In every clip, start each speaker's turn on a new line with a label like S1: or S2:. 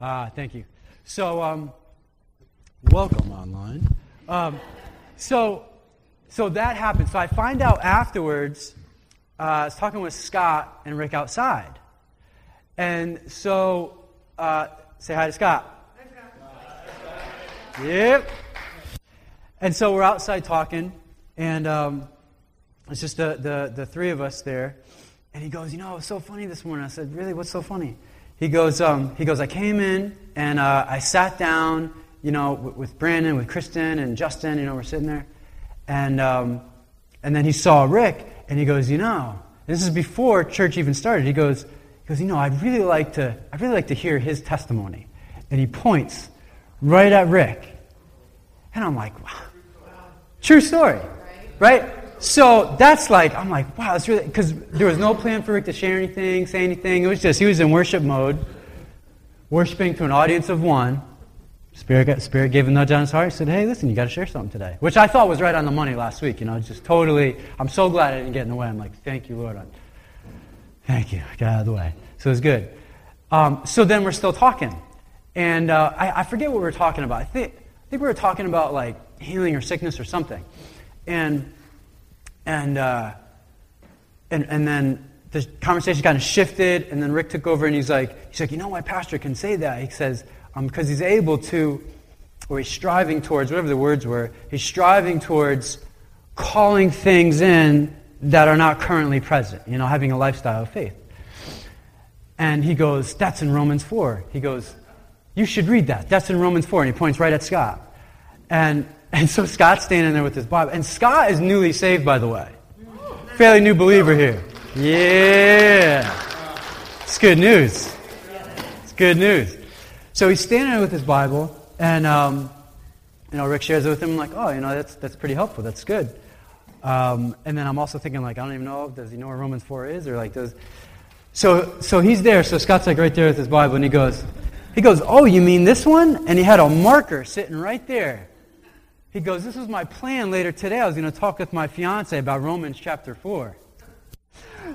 S1: Ah, thank you. So, um, welcome online. Um, so, so that happened. So I find out afterwards. Uh, I was talking with Scott and Rick outside, and so uh, say hi to Scott. Hi, Scott. Yep. And so we're outside talking, and um, it's just the, the, the three of us there. And he goes, You know, it was so funny this morning. I said, Really? What's so funny? He goes, um, he goes I came in and uh, I sat down, you know, with, with Brandon, with Kristen, and Justin. You know, we're sitting there. And, um, and then he saw Rick, and he goes, You know, this is before church even started. He goes, he goes, You know, I'd really like to, I'd really like to hear his testimony. And he points right at Rick. And I'm like, Wow. True story, right? So that's like, I'm like, wow, that's really, because there was no plan for Rick to share anything, say anything. It was just, he was in worship mode, worshiping to an audience of one. Spirit, Spirit gave a nudge on his heart. He said, hey, listen, you got to share something today. Which I thought was right on the money last week. You know, just totally, I'm so glad I didn't get in the way. I'm like, thank you, Lord. Thank you. Got out of the way. So it was good. Um, so then we're still talking. And uh, I, I, forget what we were talking about. I think, I think we were talking about like healing or sickness or something. And and, uh, and, and then the conversation kind of shifted, and then Rick took over and he's like, he's like, you know why pastor can say that? He says, because um, he's able to, or he's striving towards, whatever the words were, he's striving towards calling things in that are not currently present, you know, having a lifestyle of faith. And he goes, that's in Romans 4. He goes, you should read that. That's in Romans 4. And he points right at Scott. And and so Scott's standing there with his Bible. And Scott is newly saved, by the way. Fairly new believer here. Yeah. It's good news. It's good news. So he's standing there with his Bible, and um, you know, Rick shares it with him. I'm like, oh, you know, that's that's pretty helpful. That's good. Um, and then I'm also thinking, like, I don't even know, does he know where Romans 4 is? Or like, does. So, so he's there. So Scott's like right there with his Bible, and he goes, he goes, oh, you mean this one? And he had a marker sitting right there. He goes, This was my plan later today. I was going to talk with my fiance about Romans chapter 4.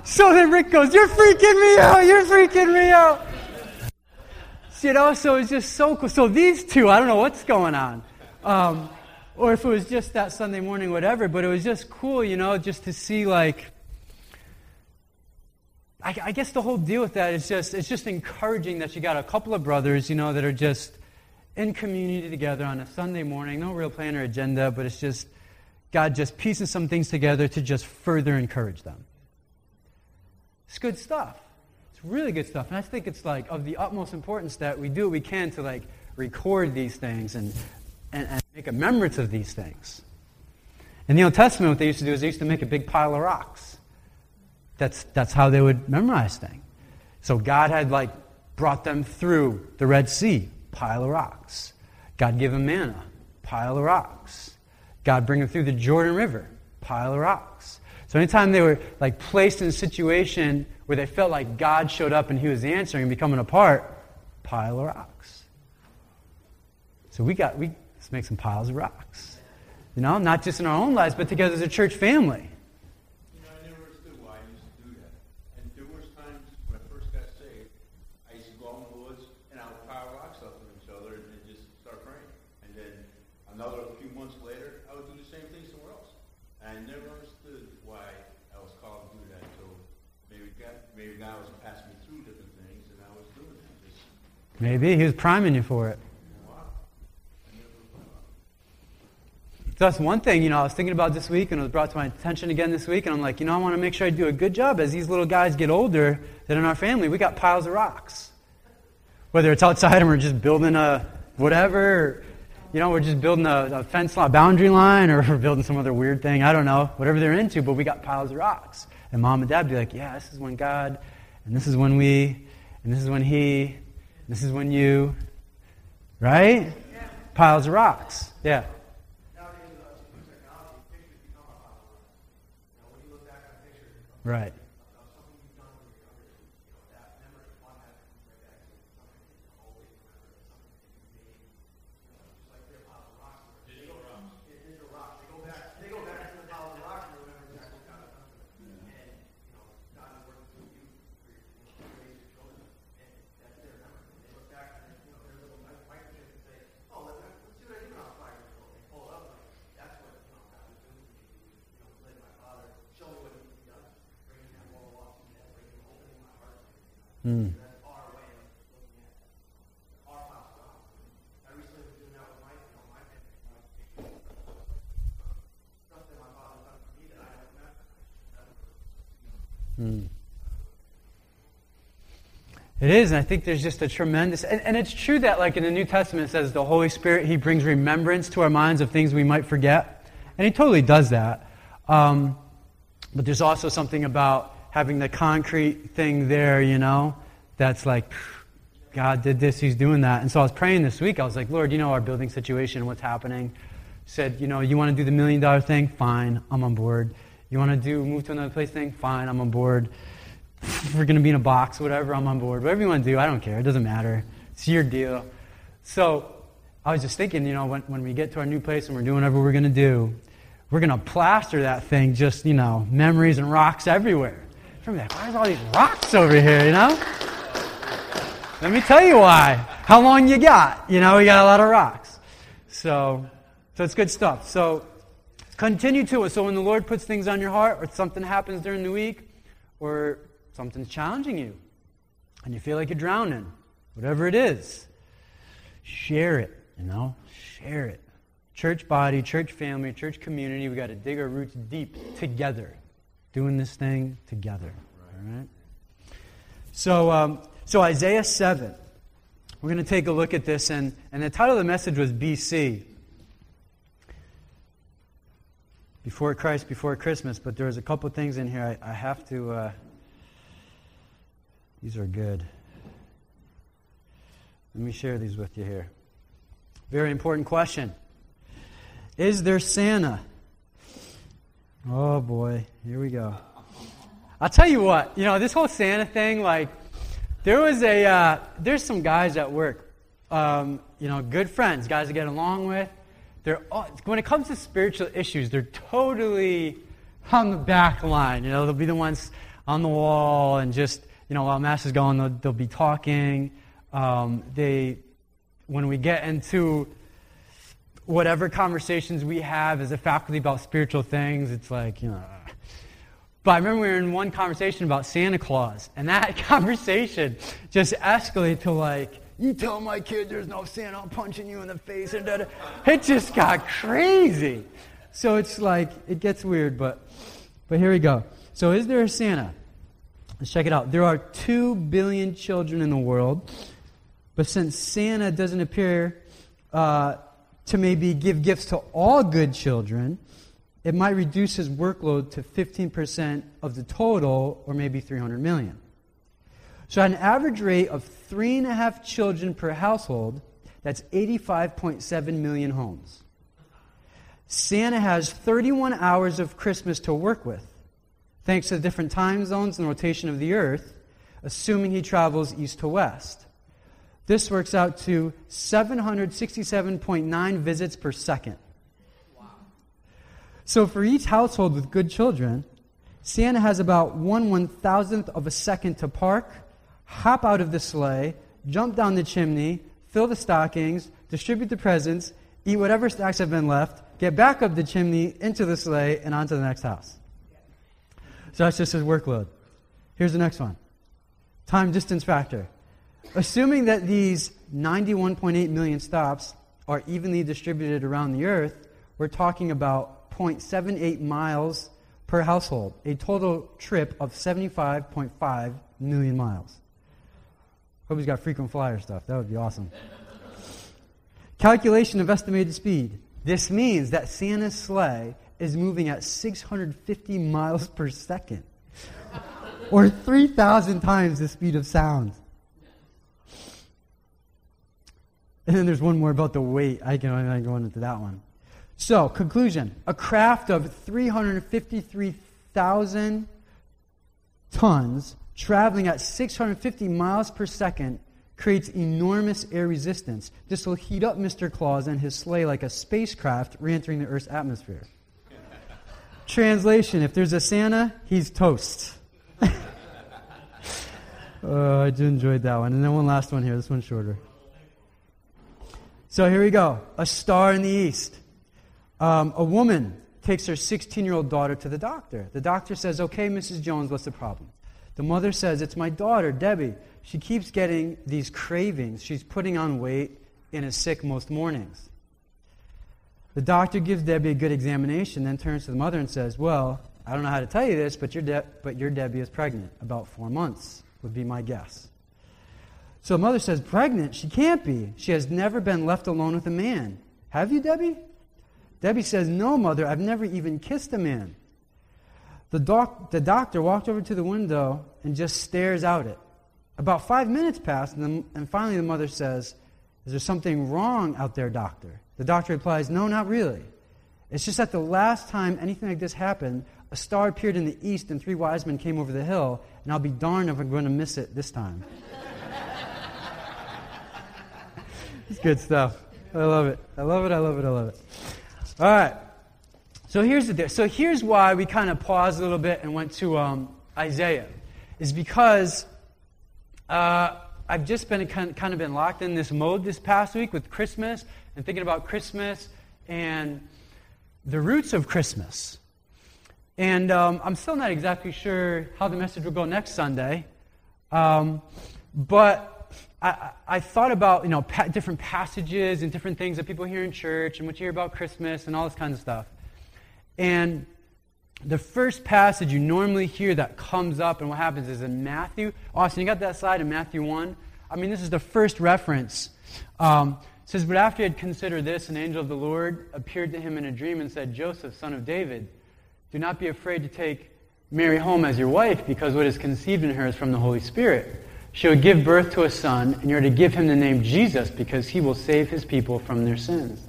S1: So then Rick goes, You're freaking me out. You're freaking me out. You know, so it's just so cool. So these two, I don't know what's going on. Um, or if it was just that Sunday morning, whatever, but it was just cool, you know, just to see like, I, I guess the whole deal with that is just, it's just encouraging that you got a couple of brothers, you know, that are just, in community together on a Sunday morning. No real plan or agenda, but it's just God just pieces some things together to just further encourage them. It's good stuff. It's really good stuff. And I think it's like of the utmost importance that we do what we can to like record these things and, and, and make a remembrance of these things. In the Old Testament, what they used to do is they used to make a big pile of rocks. That's, that's how they would memorize things. So God had like brought them through the Red Sea pile of rocks. God give them manna, pile of rocks. God bring them through the Jordan River, pile of rocks. So anytime they were like placed in a situation where they felt like God showed up and he was answering and becoming a part, pile of rocks. So we got we let's make some piles of rocks. You know, not just in our own lives, but together as a church family. Maybe. He was priming you for it. So that's one thing, you know, I was thinking about this week and it was brought to my attention again this week, and I'm like, you know, I want to make sure I do a good job as these little guys get older that in our family we got piles of rocks. Whether it's outside and we're just building a whatever, you know, we're just building a, a fence line, boundary line, or we're building some other weird thing, I don't know, whatever they're into, but we got piles of rocks. And mom and dad be like, yeah, this is when God, and this is when we, and this is when he, this is when you, right? Yeah. Piles of rocks. Yeah. Right. Mm. It is, and I think there's just a tremendous, and, and, it's true that, like in the New Testament, it says the Holy Spirit, He brings remembrance to our minds of things we might forget. And He totally does that. Um, but there's also something about having the concrete thing there, you know, that's like, God did this, He's doing that. And so I was praying this week. I was like, Lord, you know our building situation, what's happening. Said, you know, you want to do the million dollar thing? Fine, I'm on board. You want to do move to another place thing? Fine, I'm on board. If we're going to be in a box, whatever, I'm on board. Whatever you want to do, I don't care. It doesn't matter. It's your deal. So I was just thinking, you know, when, when we get to our new place and we're doing whatever we're going to do, we're going to plaster that thing just, you know, memories and rocks everywhere. From like, why is all these rocks over here, you know? Let me tell you why. How long you got? You know, we got a lot of rocks. So, so it's good stuff. So continue to it. So when the Lord puts things on your heart or something happens during the week or something's challenging you and you feel like you're drowning, whatever it is, share it, you know? Share it. Church body, church family, church community, we got to dig our roots deep together, doing this thing together. All right? So, um, so Isaiah 7, we're going to take a look at this, and, and the title of the message was BC. Before Christ, before Christmas, but there's a couple things in here I, I have to. Uh, these are good. Let me share these with you here. Very important question. Is there Santa? Oh boy, here we go. I'll tell you what, you know, this whole Santa thing, like, there was a, uh, there's some guys at work, um, you know, good friends, guys to get along with. They're, all, when it comes to spiritual issues, they're totally on the back line. You know, they'll be the ones on the wall and just, you know, while Mass is going, they'll, they'll be talking. Um, they, when we get into whatever conversations we have as a faculty about spiritual things, it's like, you know. But I remember we were in one conversation about Santa Claus, and that conversation just escalated to like, you tell my kid there's no Santa, I'm punching you in the face. And da-da. it just got crazy. So it's like, it gets weird, but, but here we go. So is there a Santa? Let's check it out. There are two billion children in the world, but since Santa doesn't appear uh, to maybe give gifts to all good children, it might reduce his workload to 15% of the total, or maybe 300 million. So, at an average rate of three and a half children per household, that's 85.7 million homes. Santa has 31 hours of Christmas to work with, thanks to the different time zones and rotation of the earth, assuming he travels east to west. This works out to 767.9 visits per second. So, for each household with good children, Santa has about one one thousandth of a second to park, hop out of the sleigh, jump down the chimney, fill the stockings, distribute the presents, eat whatever snacks have been left, get back up the chimney, into the sleigh, and onto the next house. So that's just his workload. Here's the next one time distance factor. Assuming that these 91.8 million stops are evenly distributed around the earth, we're talking about 0.78 miles per household, a total trip of 75.5 million miles. Hope he's got frequent flyer stuff. That would be awesome. Calculation of estimated speed. This means that Santa's sleigh is moving at 650 miles per second, or 3,000 times the speed of sound. And then there's one more about the weight. I can I go into that one. So, conclusion a craft of 353,000 tons traveling at 650 miles per second creates enormous air resistance. This will heat up Mr. Claus and his sleigh like a spacecraft re entering the Earth's atmosphere. Translation If there's a Santa, he's toast. uh, I just enjoyed that one. And then one last one here. This one's shorter. So here we go. A star in the east. Um, a woman takes her 16 year old daughter to the doctor. The doctor says, Okay, Mrs. Jones, what's the problem? The mother says, It's my daughter, Debbie. She keeps getting these cravings. She's putting on weight and is sick most mornings. The doctor gives Debbie a good examination, then turns to the mother and says, Well, I don't know how to tell you this, but your, De- but your Debbie is pregnant. About four months would be my guess. So the mother says, Pregnant? She can't be. She has never been left alone with a man. Have you, Debbie? Debbie says, No, mother, I've never even kissed a man. The, doc- the doctor walked over to the window and just stares out it. About five minutes pass, and, the, and finally the mother says, Is there something wrong out there, doctor? The doctor replies, No, not really. It's just that the last time anything like this happened, a star appeared in the east and three wise men came over the hill, and I'll be darned if I'm going to miss it this time. It's good stuff. I love it. I love it. I love it. I love it. All right. So here's the so here's why we kind of paused a little bit and went to um, Isaiah, is because uh, I've just been kind of been locked in this mode this past week with Christmas and thinking about Christmas and the roots of Christmas. And um, I'm still not exactly sure how the message will go next Sunday, um, but I, I, thought about you know pa- different passages and different things that people hear in church and what you hear about Christmas and all this kind of stuff. And the first passage you normally hear that comes up and what happens is in Matthew. Austin, you got that slide in Matthew 1? I mean, this is the first reference. Um, says, But after he had considered this, an angel of the Lord appeared to him in a dream and said, Joseph, son of David, do not be afraid to take Mary home as your wife, because what is conceived in her is from the Holy Spirit. She will give birth to a son, and you're to give him the name Jesus, because he will save his people from their sins.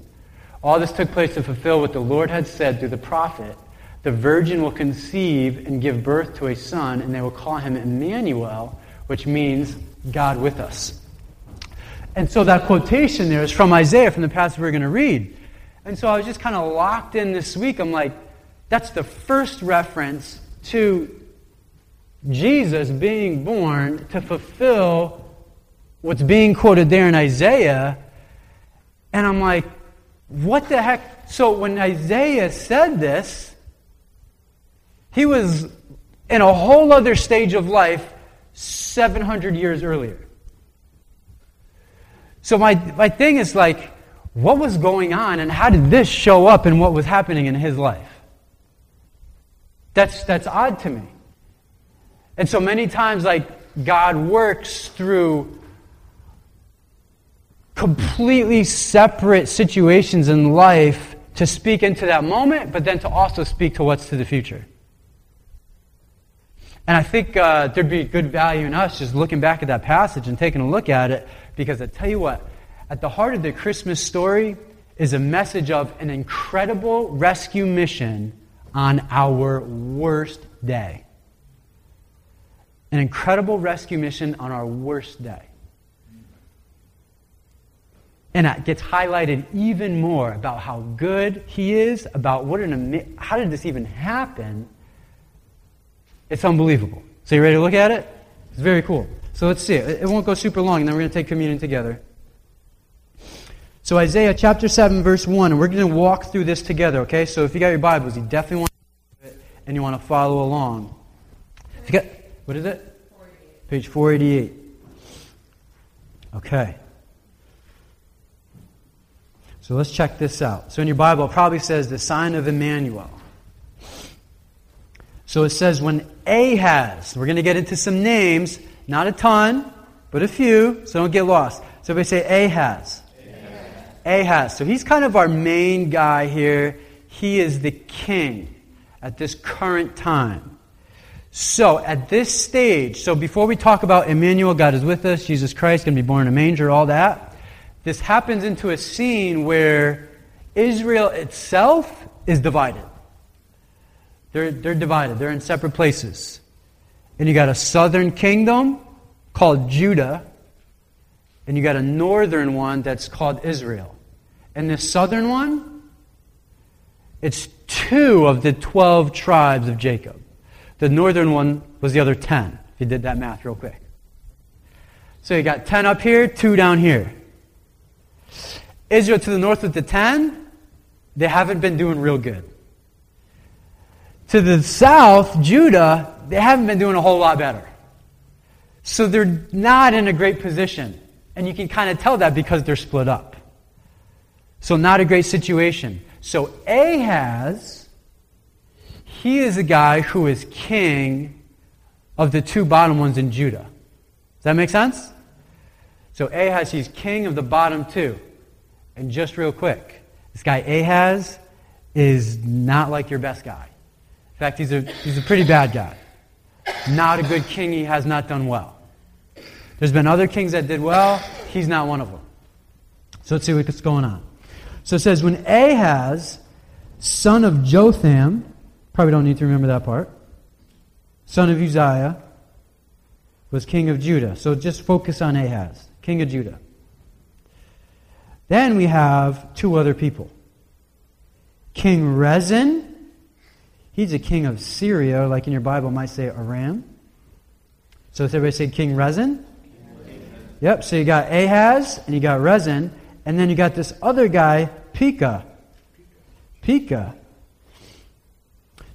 S1: All this took place to fulfill what the Lord had said through the prophet. The virgin will conceive and give birth to a son, and they will call him Emmanuel, which means God with us. And so that quotation there is from Isaiah, from the passage we're going to read. And so I was just kind of locked in this week. I'm like, that's the first reference to Jesus being born to fulfill what's being quoted there in Isaiah. And I'm like, what the heck? So when Isaiah said this, he was in a whole other stage of life 700 years earlier. So my, my thing is like, what was going on and how did this show up in what was happening in his life? That's, that's odd to me. And so many times, like, God works through completely separate situations in life to speak into that moment, but then to also speak to what's to the future. And I think uh, there'd be good value in us just looking back at that passage and taking a look at it, because I tell you what, at the heart of the Christmas story is a message of an incredible rescue mission on our worst day. An incredible rescue mission on our worst day. And it gets highlighted even more about how good he is, about what an how did this even happen? It's unbelievable. So you ready to look at it? It's very cool. So let's see it. It won't go super long, and then we're going to take communion together. So Isaiah chapter 7, verse 1, and we're going to walk through this together, okay? So if you got your Bibles, you definitely want to it and you want to follow along. If you got, what is it? 488. Page 488. Okay. So let's check this out. So in your Bible, it probably says the sign of Emmanuel. So it says when Ahaz, we're going to get into some names, not a ton, but a few, so don't get lost. So everybody say Ahaz. Ahaz. Ahaz. So he's kind of our main guy here. He is the king at this current time. So at this stage, so before we talk about Emmanuel, God is with us, Jesus Christ, going to be born in a manger, all that, this happens into a scene where Israel itself is divided. They're, they're divided, they're in separate places. And you got a southern kingdom called Judah, and you got a northern one that's called Israel. And this southern one, it's two of the 12 tribes of Jacob. The northern one was the other 10, if you did that math real quick. So you got 10 up here, 2 down here. Israel to the north with the 10, they haven't been doing real good. To the south, Judah, they haven't been doing a whole lot better. So they're not in a great position. And you can kind of tell that because they're split up. So, not a great situation. So, Ahaz, he is a guy who is king of the two bottom ones in Judah. Does that make sense? So, Ahaz, he's king of the bottom two. And just real quick, this guy Ahaz is not like your best guy. In fact, he's a, he's a pretty bad guy. Not a good king. He has not done well. There's been other kings that did well. He's not one of them. So let's see what's going on. So it says, when Ahaz, son of Jotham, probably don't need to remember that part, son of Uzziah, was king of Judah. So just focus on Ahaz, king of Judah. Then we have two other people. King Rezin, he's a king of Syria, like in your Bible might say Aram. So does everybody say King Rezin? Yep, so you got Ahaz and you got Rezin, and then you got this other guy, Pekah. Pekah.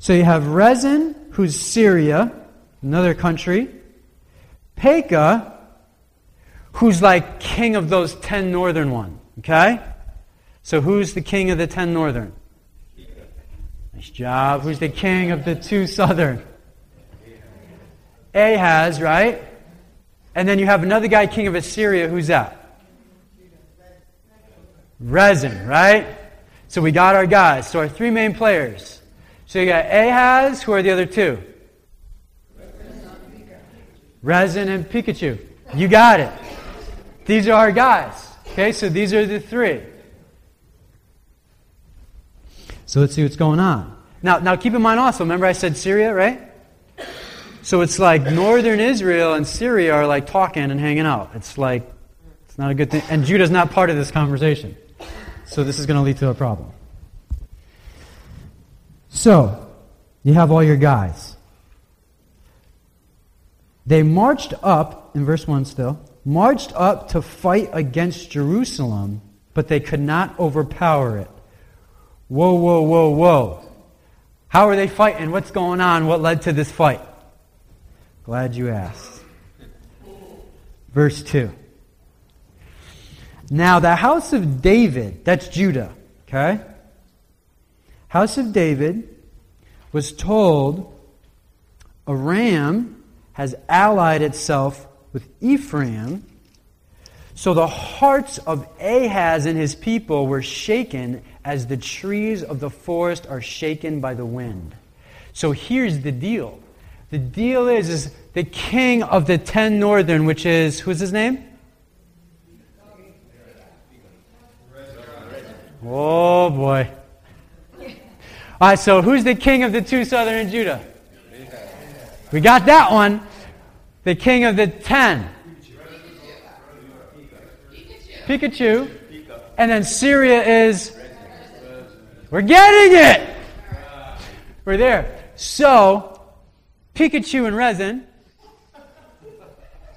S1: So you have Rezin, who's Syria, another country. Pekah, who's like king of those ten northern ones. Okay? So who's the king of the ten northern? Nice job. Who's the king of the two southern? Ahaz, right? And then you have another guy, king of Assyria. Who's that? Rezin, right? So we got our guys. So our three main players. So you got Ahaz. Who are the other two? Rezin and Pikachu. You got it. These are our guys. Okay, so these are the three. So let's see what's going on. Now, now keep in mind also, remember I said Syria, right? So it's like northern Israel and Syria are like talking and hanging out. It's like, it's not a good thing. And Judah's not part of this conversation. So this is going to lead to a problem. So, you have all your guys. They marched up, in verse 1 still, marched up to fight against Jerusalem, but they could not overpower it. Whoa, whoa, whoa, whoa. How are they fighting? What's going on? What led to this fight? Glad you asked. Verse 2. Now, the house of David, that's Judah, okay? House of David was told Aram has allied itself with Ephraim. So the hearts of Ahaz and his people were shaken as the trees of the forest are shaken by the wind. So here's the deal. The deal is, is the king of the ten northern, which is, who's his name? Oh boy. All right, so who's the king of the two southern Judah? We got that one the king of the ten. Pikachu. And then Syria is. We're getting it! We're there. So, Pikachu and Rezin,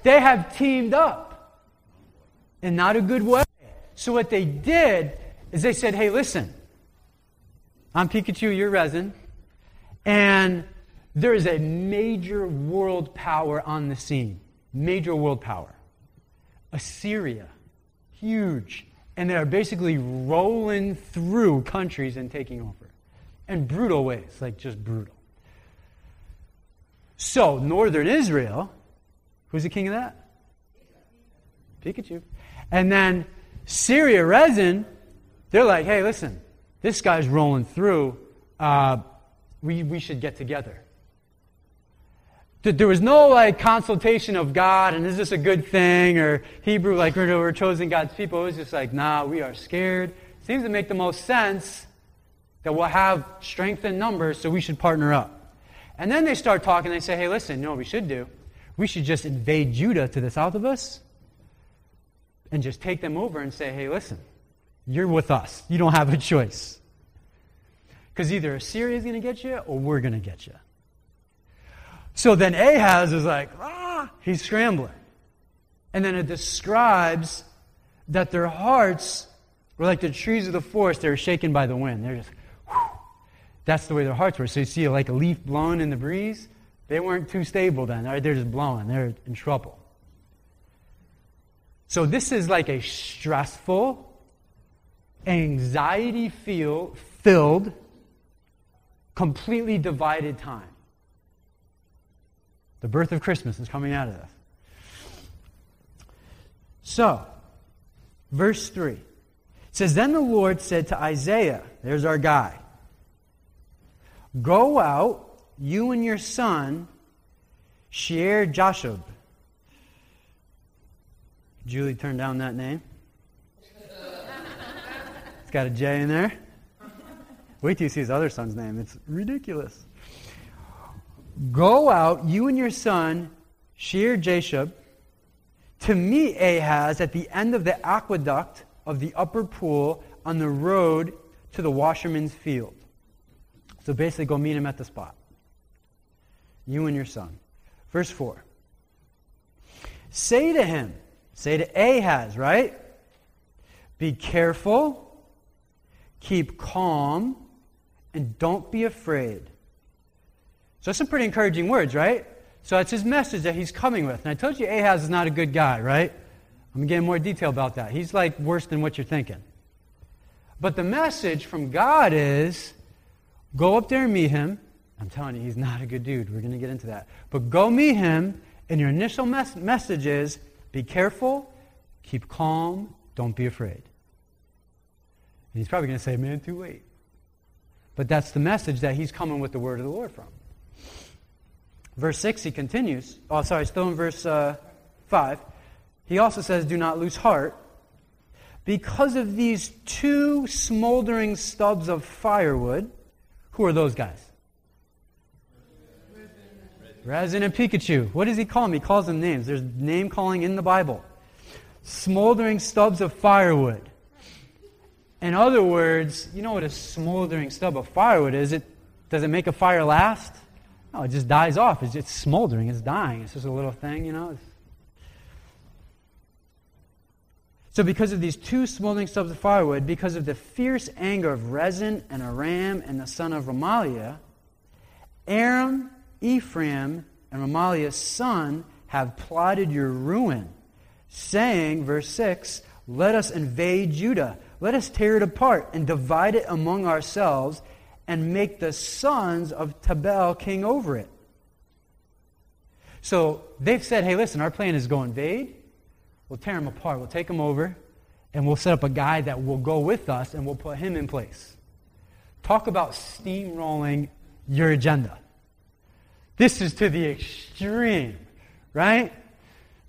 S1: they have teamed up in not a good way. So, what they did is they said, hey, listen, I'm Pikachu, you're Rezin, and there is a major world power on the scene. Major world power. Assyria. Huge. And they are basically rolling through countries and taking over. In brutal ways, like just brutal. So, northern Israel, who's the king of that? Pikachu. And then Syria, Rezin, they're like, hey, listen, this guy's rolling through. Uh, we, we should get together. There was no like consultation of God and is this a good thing or Hebrew like we're chosen God's people. It was just like, nah, we are scared. Seems to make the most sense that we'll have strength in numbers, so we should partner up. And then they start talking. They say, hey, listen, you know what we should do? We should just invade Judah to the south of us and just take them over and say, hey, listen, you're with us. You don't have a choice. Because either Assyria is going to get you or we're going to get you. So then Ahaz is like, ah, he's scrambling. And then it describes that their hearts were like the trees of the forest, they were shaken by the wind. They're just, whew. that's the way their hearts were. So you see like a leaf blowing in the breeze. They weren't too stable then. They're just blowing. They're in trouble. So this is like a stressful, anxiety feel, filled, completely divided time. The birth of Christmas is coming out of this. So, verse 3 it says, Then the Lord said to Isaiah, there's our guy, Go out, you and your son, Shear Jashub. Julie turned down that name. Got a J in there. Wait till you see his other son's name. It's ridiculous. Go out, you and your son, Shear Jashub, to meet Ahaz at the end of the aqueduct of the upper pool on the road to the washerman's field. So basically, go meet him at the spot. You and your son. Verse 4. Say to him, say to Ahaz, right? Be careful, keep calm, and don't be afraid. So that's some pretty encouraging words, right? So that's his message that he's coming with. And I told you Ahaz is not a good guy, right? I'm going to get more detail about that. He's like worse than what you're thinking. But the message from God is go up there and meet him. I'm telling you, he's not a good dude. We're going to get into that. But go meet him, and your initial mes- message is be careful, keep calm, don't be afraid. And he's probably going to say, man, too late. But that's the message that he's coming with the word of the Lord from. Verse 6, he continues. Oh, sorry, still in verse uh, 5. He also says, Do not lose heart. Because of these two smoldering stubs of firewood, who are those guys? Rezin and Pikachu. What does he call them? He calls them names. There's name calling in the Bible. Smoldering stubs of firewood. In other words, you know what a smoldering stub of firewood is? It, does it make a fire last? No, it just dies off. It's just smoldering. It's dying. It's just a little thing, you know. So, because of these two smoldering stubs of firewood, because of the fierce anger of Rezin and Aram and the son of Remaliah, Aram, Ephraim, and Remaliah's son have plotted your ruin, saying, verse 6, Let us invade Judah. Let us tear it apart and divide it among ourselves and make the sons of Tabeel king over it. So they've said, hey, listen, our plan is go invade. We'll tear them apart. We'll take them over, and we'll set up a guy that will go with us, and we'll put him in place. Talk about steamrolling your agenda. This is to the extreme, right?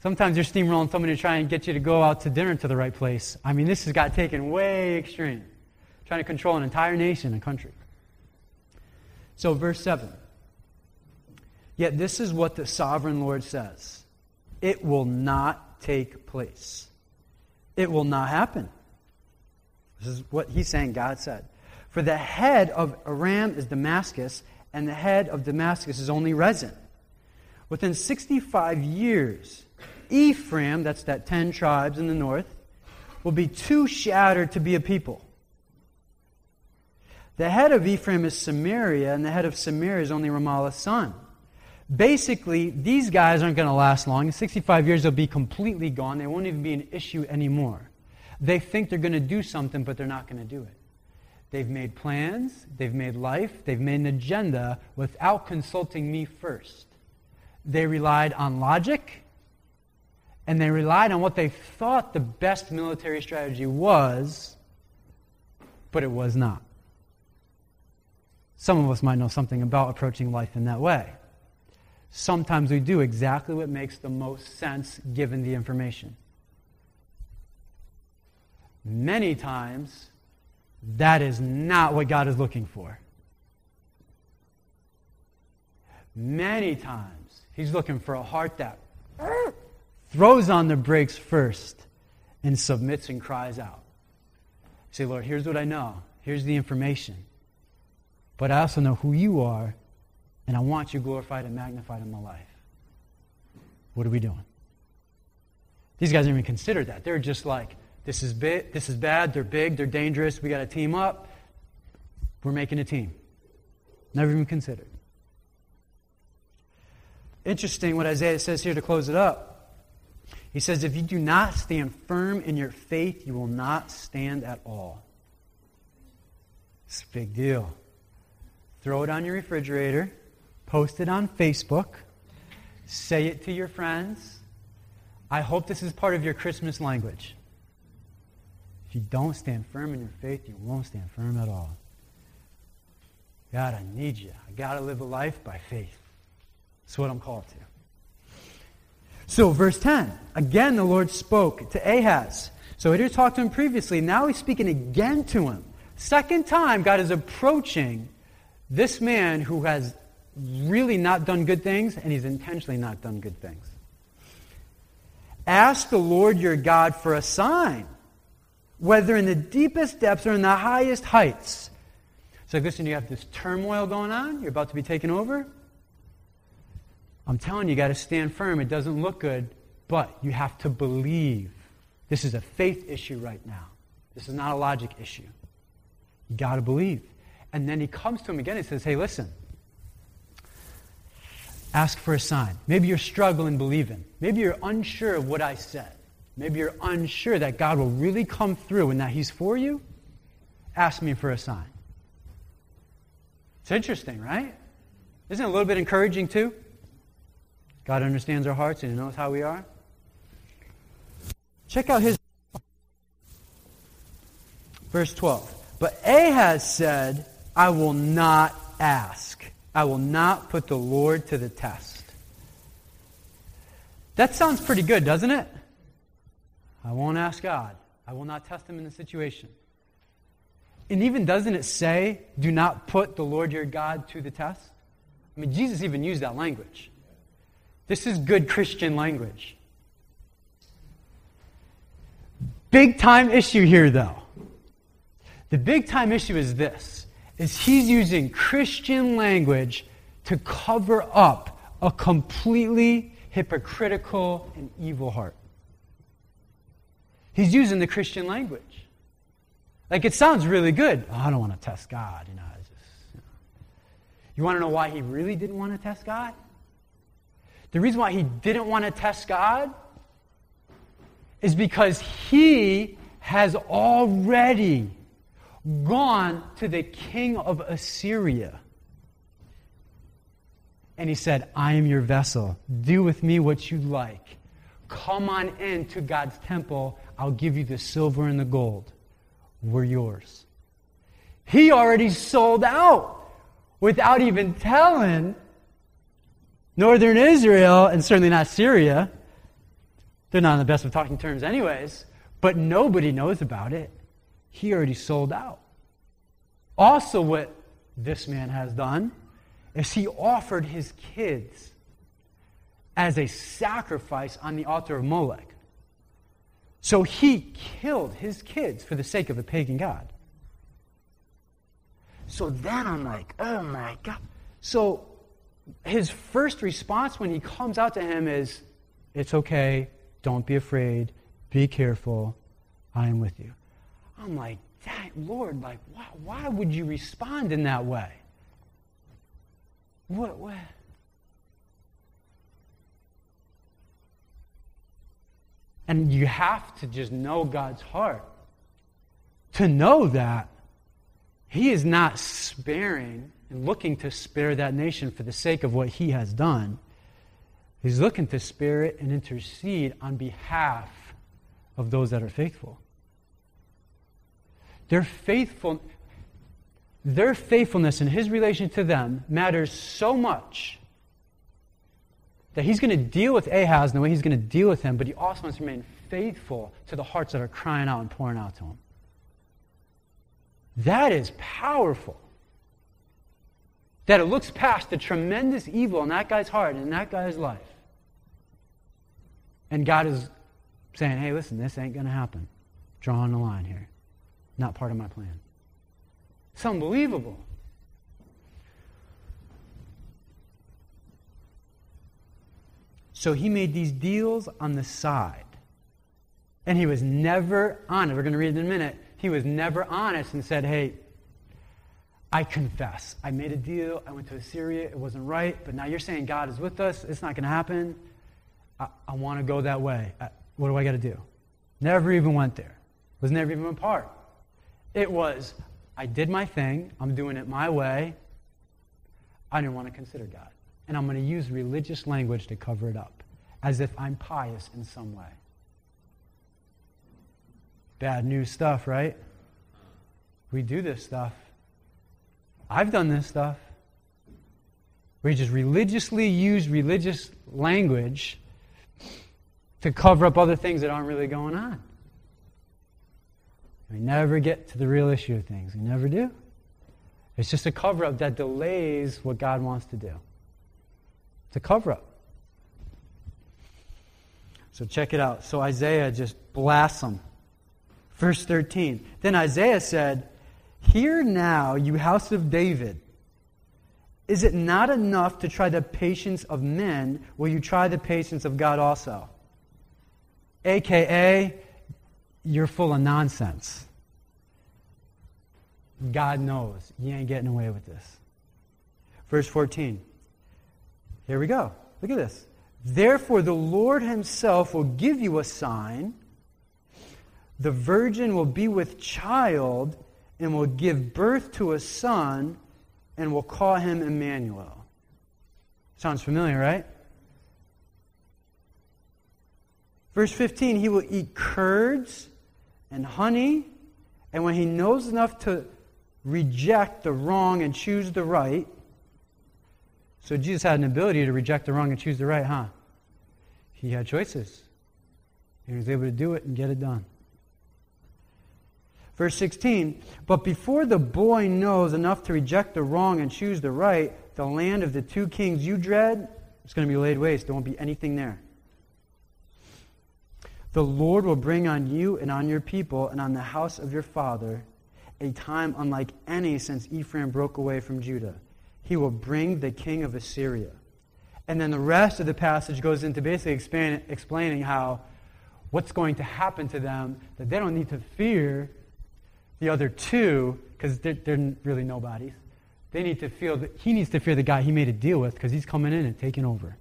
S1: Sometimes you're steamrolling somebody to try and get you to go out to dinner to the right place. I mean, this has got taken way extreme. Trying to control an entire nation and country. So, verse 7. Yet this is what the sovereign Lord says it will not take place. It will not happen. This is what he's saying, God said. For the head of Aram is Damascus, and the head of Damascus is only Rezin. Within 65 years, Ephraim, that's that 10 tribes in the north, will be too shattered to be a people. The head of Ephraim is Samaria, and the head of Samaria is only Remaliah's son. Basically, these guys aren't going to last long. In 65 years, they'll be completely gone. They won't even be an issue anymore. They think they're going to do something, but they're not going to do it. They've made plans, they've made life, they've made an agenda without consulting me first. They relied on logic, and they relied on what they thought the best military strategy was, but it was not. Some of us might know something about approaching life in that way. Sometimes we do exactly what makes the most sense given the information. Many times, that is not what God is looking for. Many times, He's looking for a heart that throws on the brakes first and submits and cries out. Say, Lord, here's what I know. Here's the information. But I also know who you are, and I want you glorified and magnified in my life. What are we doing? These guys didn't even consider that. They're just like, this is, big, this is bad, they're big, they're dangerous, we got to team up. We're making a team. Never even considered. Interesting what Isaiah says here to close it up. He says, If you do not stand firm in your faith, you will not stand at all. It's a big deal. Throw it on your refrigerator, post it on Facebook, say it to your friends. I hope this is part of your Christmas language. If you don't stand firm in your faith, you won't stand firm at all. God, I need you. I got to live a life by faith. That's what I'm called to. So, verse 10 again, the Lord spoke to Ahaz. So, he had talked to him previously. Now he's speaking again to him. Second time, God is approaching this man who has really not done good things, and he's intentionally not done good things. Ask the Lord your God for a sign, whether in the deepest depths or in the highest heights. So, listen, you have this turmoil going on. You're about to be taken over. I'm telling you, you got to stand firm. It doesn't look good, but you have to believe. This is a faith issue right now. This is not a logic issue. You got to believe. And then he comes to him again and says, Hey, listen, ask for a sign. Maybe you're struggling believing. Maybe you're unsure of what I said. Maybe you're unsure that God will really come through and that He's for you. Ask me for a sign. It's interesting, right? Isn't it a little bit encouraging, too? God understands our hearts and He knows how we are. Check out his. Verse 12. But Ahaz said, I will not ask. I will not put the Lord to the test. That sounds pretty good, doesn't it? I won't ask God. I will not test him in the situation. And even doesn't it say, do not put the Lord your God to the test? I mean, Jesus even used that language. This is good Christian language. Big time issue here, though. The big time issue is this is he's using Christian language to cover up a completely hypocritical and evil heart. He's using the Christian language. Like it sounds really good. Oh, I don't want to test God, you know. Just, you, know. you want to know why he really didn't want to test God? The reason why he didn't want to test God is because he has already gone to the king of Assyria. And he said, I am your vessel. Do with me what you like. Come on in to God's temple. I'll give you the silver and the gold. We're yours. He already sold out without even telling northern Israel, and certainly not Syria. They're not on the best of talking terms, anyways, but nobody knows about it. He already sold out. Also, what this man has done is he offered his kids as a sacrifice on the altar of Molech. So he killed his kids for the sake of a pagan god. So then I'm like, oh my God. So his first response when he comes out to him is, It's okay. Don't be afraid. Be careful. I am with you. I'm like, Lord, like, why, why would you respond in that way? What, what? And you have to just know God's heart to know that He is not sparing and looking to spare that nation for the sake of what He has done. He's looking to spare it and intercede on behalf of those that are faithful. Their faithful, their faithfulness in his relation to them matters so much that he's going to deal with Ahaz in the way he's going to deal with him, but he also wants to remain faithful to the hearts that are crying out and pouring out to him. That is powerful. That it looks past the tremendous evil in that guy's heart and in that guy's life. And God is saying, hey, listen, this ain't going to happen. Drawing a line here. Not part of my plan. It's unbelievable. So he made these deals on the side. And he was never honest. We're going to read in a minute. He was never honest and said, Hey, I confess. I made a deal. I went to Assyria. It wasn't right. But now you're saying God is with us. It's not going to happen. I, I want to go that way. I, what do I got to do? Never even went there. Was never even a part. It was, I did my thing. I'm doing it my way. I didn't want to consider God. And I'm going to use religious language to cover it up, as if I'm pious in some way. Bad news stuff, right? We do this stuff. I've done this stuff. We just religiously use religious language to cover up other things that aren't really going on. We never get to the real issue of things. We never do. It's just a cover up that delays what God wants to do. It's a cover up. So check it out. So Isaiah just blasts them. Verse 13. Then Isaiah said, Hear now, you house of David. Is it not enough to try the patience of men? Will you try the patience of God also? AKA, you're full of nonsense. God knows. You ain't getting away with this. Verse 14. Here we go. Look at this. Therefore, the Lord Himself will give you a sign. The virgin will be with child and will give birth to a son and will call him Emmanuel. Sounds familiar, right? Verse 15 He will eat curds and honey, and when he knows enough to reject the wrong and choose the right, so Jesus had an ability to reject the wrong and choose the right, huh? He had choices. He was able to do it and get it done. Verse 16, but before the boy knows enough to reject the wrong and choose the right, the land of the two kings you dread is going to be laid waste. There won't be anything there. The Lord will bring on you and on your people and on the house of your father a time unlike any since Ephraim broke away from Judah. He will bring the king of Assyria. And then the rest of the passage goes into basically explain, explaining how what's going to happen to them, that they don't need to fear the other two, because they're, they're, really nobodies, they need to feel that he needs to fear the guy he made a deal with because he's coming in and taking over.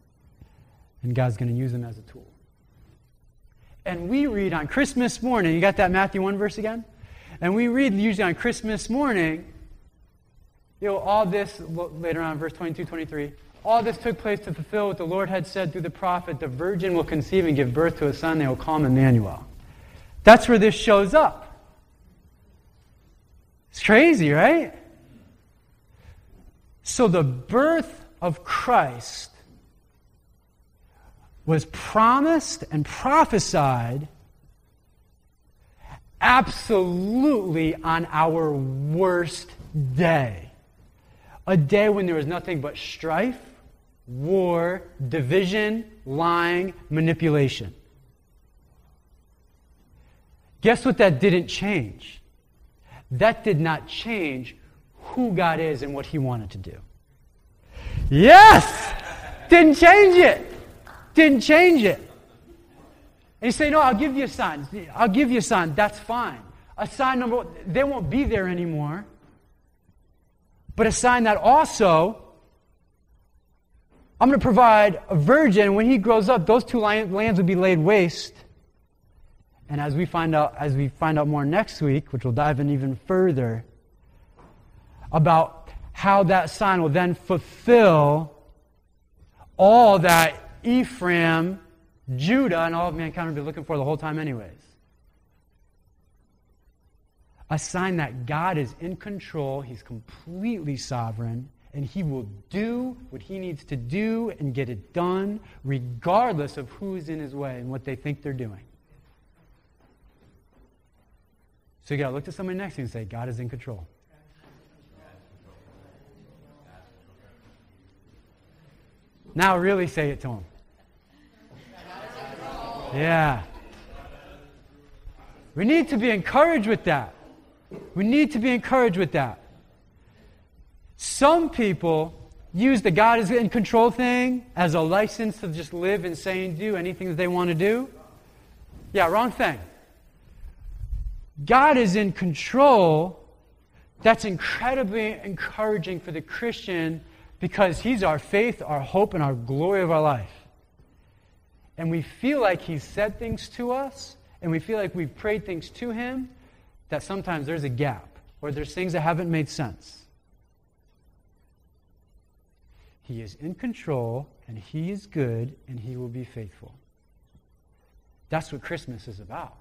S1: And God's going to use him as a tool. And we read on Christmas morning, you got that Matthew 1 verse again? And we read usually on Christmas morning, you know, all this, later on, verse 22, 23, all this took place to fulfill what the Lord had said through the prophet the virgin will conceive and give birth to a son, they will call him Emmanuel. That's where this shows up. It's crazy, right? So the birth of Christ was promised and prophesied absolutely on our worst day. A day when there was nothing but strife, war, division, lying, manipulation. Guess what that didn't change? That did not change who God is and what He wanted to do. Yes! Didn't change it. Didn't change it. And you say, No, I'll give you a sign. I'll give you a sign. That's fine. A sign number one, they won't be there anymore. But a sign that also, I'm going to provide a virgin. When he grows up, those two lands will be laid waste. And as we find out, as we find out more next week, which we'll dive in even further, about how that sign will then fulfill all that Ephraim, Judah, and all of mankind will be looking for the whole time, anyways. A sign that God is in control, He's completely sovereign, and He will do what He needs to do and get it done, regardless of who's in His way and what they think they're doing. So you got to look to somebody next to you and say, God is in control. Now, really say it to him. Yeah. We need to be encouraged with that. We need to be encouraged with that. Some people use the God is in control thing as a license to just live and say and do anything that they want to do. Yeah, wrong thing. God is in control, that's incredibly encouraging for the Christian because He's our faith, our hope, and our glory of our life. and we feel like He's said things to us, and we feel like we've prayed things to Him, that sometimes there's a gap, or there's things that haven't made sense. He is in control, and He is good, and He will be faithful. That's what Christmas is about.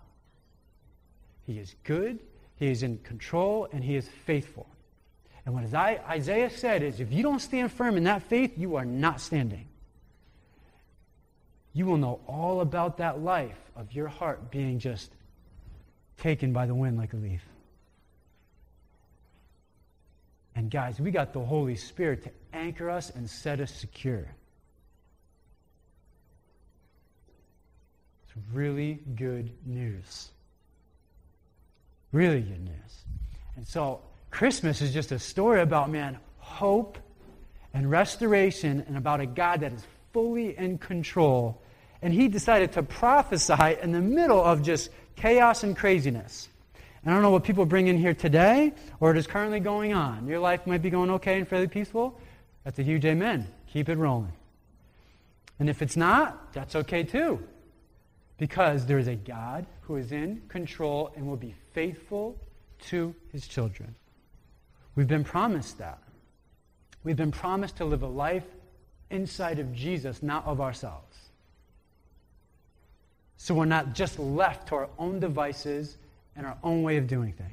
S1: He is good, He is in control, and He is faithful. And what Isaiah said is if you don't stand firm in that faith, you are not standing. You will know all about that life of your heart being just taken by the wind like a leaf. And guys, we got the Holy Spirit to anchor us and set us secure. It's really good news. Really good news. And so, Christmas is just a story about, man, hope and restoration and about a God that is fully in control. And he decided to prophesy in the middle of just chaos and craziness. And I don't know what people bring in here today or it is currently going on. Your life might be going okay and fairly peaceful. That's a huge amen. Keep it rolling. And if it's not, that's okay too. Because there is a God who is in control and will be faithful to his children. We've been promised that. We've been promised to live a life inside of Jesus, not of ourselves. So we're not just left to our own devices and our own way of doing things.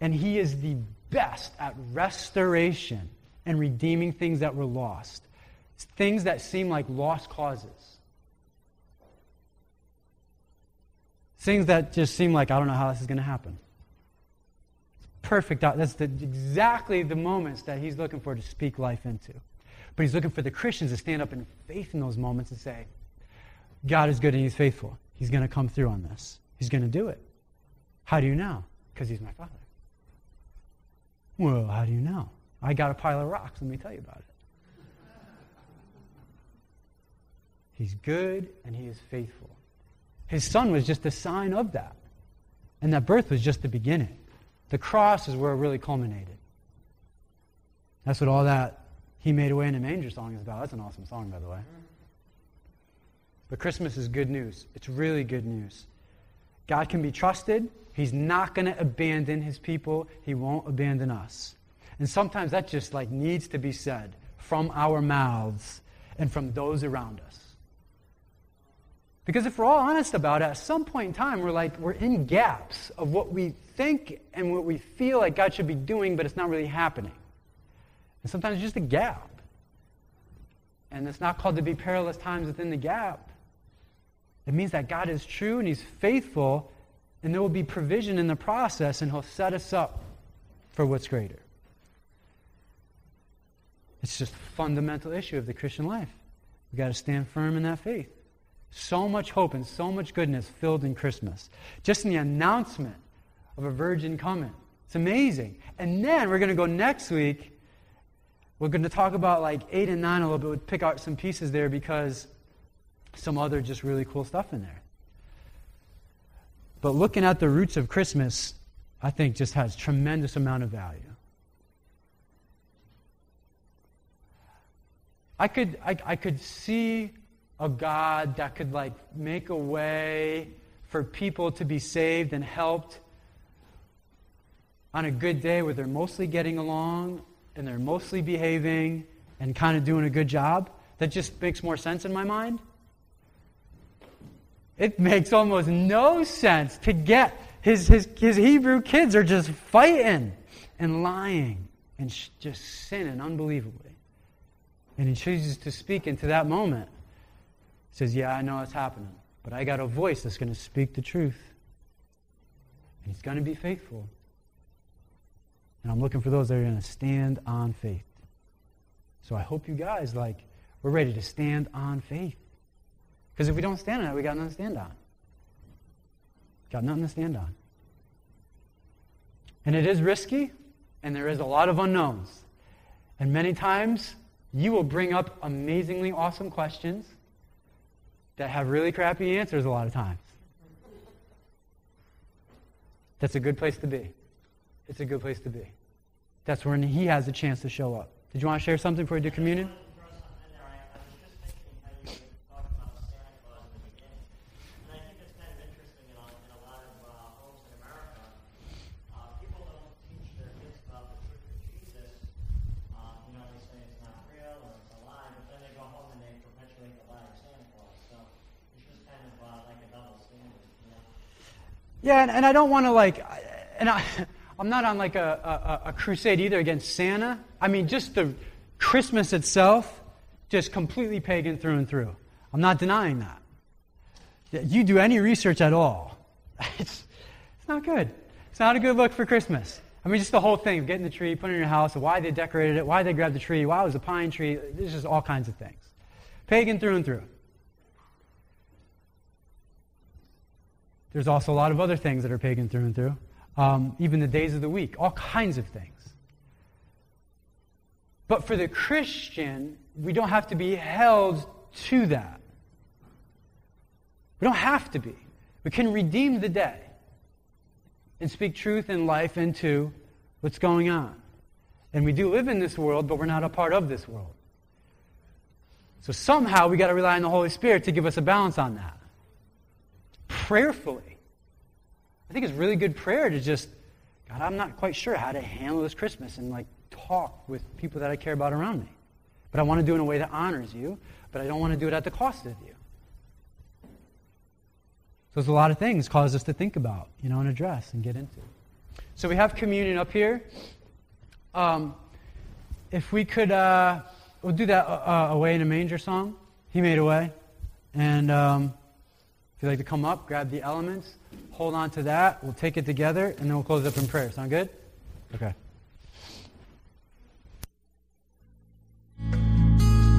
S1: And He is the best at restoration and redeeming things that were lost, things that seem like lost causes. Things that just seem like, I don't know how this is going to happen. Perfect. Uh, that's the, exactly the moments that he's looking for to speak life into. But he's looking for the Christians to stand up in faith in those moments and say, God is good and he's faithful. He's going to come through on this. He's going to do it. How do you know? Because he's my father. Well, how do you know? I got a pile of rocks. Let me tell you about it. He's good and he is faithful. His son was just a sign of that. And that birth was just the beginning. The cross is where it really culminated. That's what all that He Made Away in a Manger song is about. That's an awesome song, by the way. But Christmas is good news. It's really good news. God can be trusted. He's not going to abandon his people. He won't abandon us. And sometimes that just like needs to be said from our mouths and from those around us. Because if we're all honest about it, at some point in time, we're like, we're in gaps of what we think and what we feel like God should be doing, but it's not really happening. And sometimes it's just a gap. And it's not called to be perilous times within the gap. It means that God is true and He's faithful, and there will be provision in the process, and He'll set us up for what's greater. It's just a fundamental issue of the Christian life. We've got to stand firm in that faith. So much hope and so much goodness filled in Christmas. Just in the announcement of a virgin coming. It's amazing. And then we're going to go next week. We're going to talk about like 8 and 9 a little bit. We'll pick out some pieces there because some other just really cool stuff in there. But looking at the roots of Christmas, I think just has tremendous amount of value. I could, I, I could see a God that could like make a way for people to be saved and helped on a good day where they're mostly getting along and they're mostly behaving and kind of doing a good job. That just makes more sense in my mind. It makes almost no sense to get his, his, his Hebrew kids are just fighting and lying and sh- just sinning unbelievably. And he chooses to speak into that moment. Says, Yeah, I know it's happening, but I got a voice that's going to speak the truth. And he's going to be faithful. And I'm looking for those that are going to stand on faith. So I hope you guys, like, we're ready to stand on faith. Because if we don't stand on it, we got nothing to stand on. Got nothing to stand on. And it is risky, and there is a lot of unknowns. And many times, you will bring up amazingly awesome questions that have really crappy answers a lot of times. That's a good place to be. It's a good place to be. That's when he has a chance to show up. Did you want to share something before we do communion? Yeah, and, and I don't want to like, and I, I'm not on like a, a, a crusade either against Santa. I mean, just the Christmas itself, just completely pagan through and through. I'm not denying that. You do any research at all, it's, it's not good. It's not a good look for Christmas. I mean, just the whole thing, getting the tree, putting it in your house, why they decorated it, why they grabbed the tree, why it was a pine tree. There's just all kinds of things. Pagan through and through. There's also a lot of other things that are pagan through and through. Um, even the days of the week, all kinds of things. But for the Christian, we don't have to be held to that. We don't have to be. We can redeem the day and speak truth and life into what's going on. And we do live in this world, but we're not a part of this world. So somehow we got to rely on the Holy Spirit to give us a balance on that. Prayerfully. I think it's really good prayer to just, God, I'm not quite sure how to handle this Christmas and like talk with people that I care about around me. But I want to do it in a way that honors you, but I don't want to do it at the cost of you. So there's a lot of things cause us to think about, you know, and address and get into. So we have communion up here. Um, if we could, uh, we'll do that uh, away in a manger song. He made a way. And um, you'd like to come up, grab the elements, hold on to that. We'll take it together, and then we'll close up in prayer. Sound good? Okay.